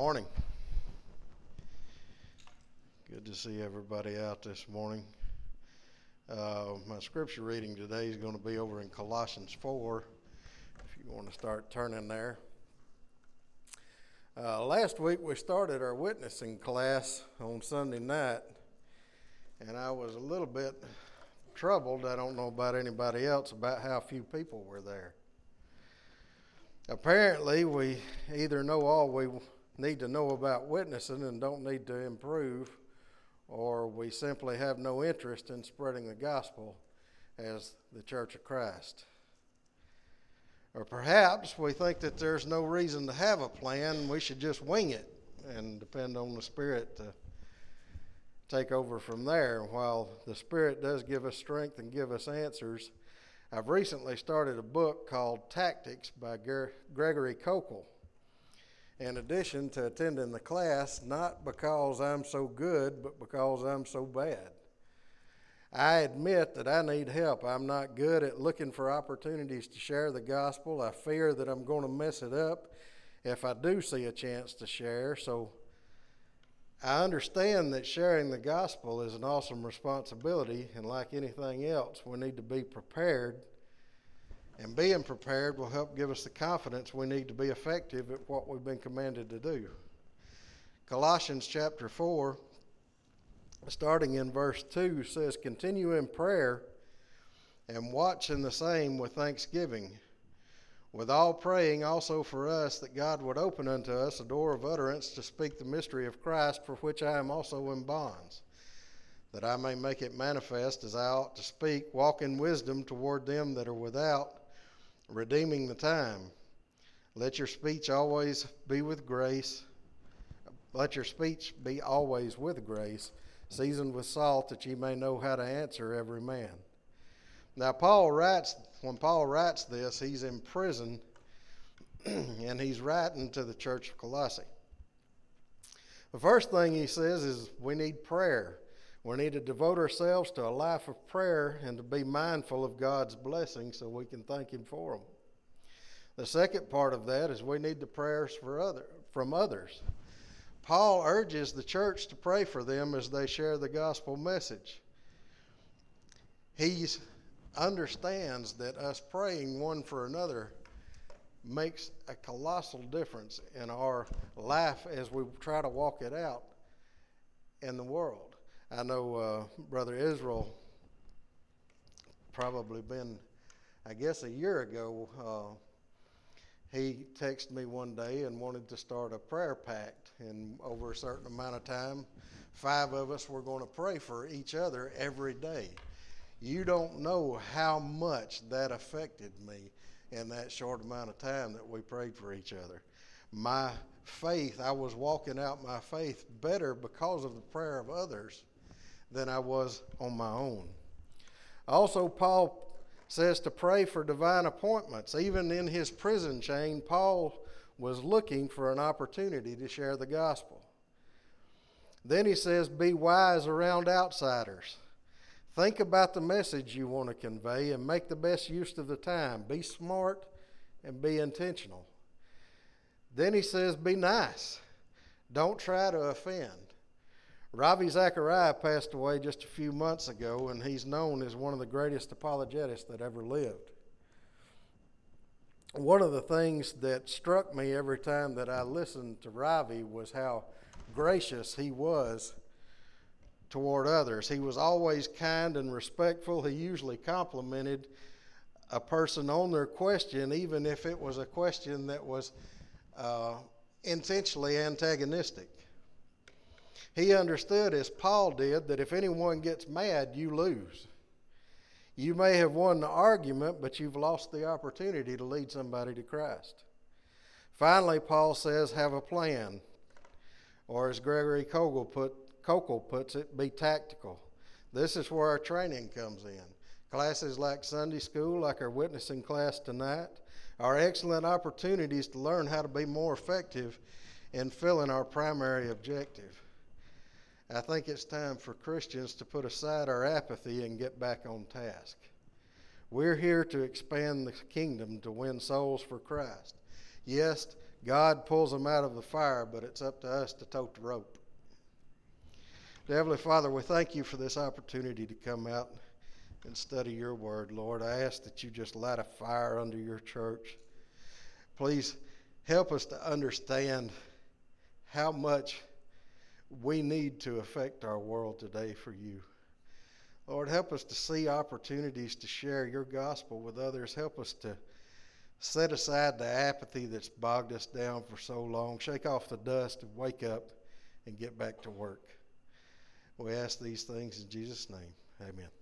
Morning. Good to see everybody out this morning. Uh, my scripture reading today is going to be over in Colossians 4, if you want to start turning there. Uh, last week we started our witnessing class on Sunday night, and I was a little bit troubled. I don't know about anybody else about how few people were there. Apparently, we either know all we need to know about witnessing and don't need to improve, or we simply have no interest in spreading the gospel as the Church of Christ. Or perhaps we think that there's no reason to have a plan, we should just wing it and depend on the Spirit to take over from there. While the Spirit does give us strength and give us answers, I've recently started a book called Tactics by Gregory Koukl in addition to attending the class, not because I'm so good, but because I'm so bad. I admit that I need help. I'm not good at looking for opportunities to share the gospel. I fear that I'm going to mess it up if I do see a chance to share. So I understand that sharing the gospel is an awesome responsibility, and like anything else, we need to be prepared and being prepared will help give us the confidence we need to be effective at what we've been commanded to do. Colossians chapter 4, starting in verse 2, says, Continue in prayer and watch in the same with thanksgiving, with all praying also for us that God would open unto us a door of utterance to speak the mystery of Christ, for which I am also in bonds that I may make it manifest as I ought to speak, walk in wisdom toward them that are without, redeeming the time. Let your speech always be with grace. Let your speech be always with grace, seasoned with salt, that ye may know how to answer every man. Now, Paul writes, when Paul writes this, he's in prison and he's writing to the church of Colossae. The first thing he says is we need prayer. We need to devote ourselves to a life of prayer and to be mindful of God's blessings so we can thank Him for them. The second part of that is we need the prayers for other, from others. Paul urges the church to pray for them as they share the gospel message. He understands that us praying one for another makes a colossal difference in our life as we try to walk it out in the world. I know uh, Brother Israel, probably been, I guess, a year ago, uh, he texted me one day and wanted to start a prayer pact. And over a certain amount of time, five of us were going to pray for each other every day. You don't know how much that affected me in that short amount of time that we prayed for each other. My faith, I was walking out my faith better because of the prayer of others than I was on my own. Also, Paul says to pray for divine appointments. Even in his prison chain, Paul was looking for an opportunity to share the gospel. Then he says, Be wise around outsiders. Think about the message you want to convey and make the best use of the time. Be smart and be intentional. Then he says, Be nice. Don't try to offend. Ravi Zacharias passed away just a few months ago, and he's known as one of the greatest apologetists that ever lived. One of the things that struck me every time that I listened to Ravi was how gracious he was toward others. He was always kind and respectful. He usually complimented a person on their question, even if it was a question that was uh, intentionally antagonistic. He understood, as Paul did, that if anyone gets mad, you lose. You may have won the argument, but you've lost the opportunity to lead somebody to Christ. Finally, Paul says, have a plan. Or as Gregory Kogel, put, Koukl puts it, be tactical. This is where our training comes in. Classes like Sunday school, like our witnessing class tonight, are excellent opportunities to learn how to be more effective in filling our primary objective. I think it's time for Christians to put aside our apathy and get back on task. We're here to expand the kingdom to win souls for Christ. Yes, God pulls them out of the fire, but it's up to us to tote the rope. Heavenly Father, we thank you for this opportunity to come out and study your word, Lord. I ask that you just light a fire under your church. Please help us to understand how much we need to affect our world today for you. Lord, help us to see opportunities to share your gospel with others. Help us to set aside the apathy that's bogged us down for so long. Shake off the dust and wake up and get back to work. We ask these things in Jesus' name. Amen.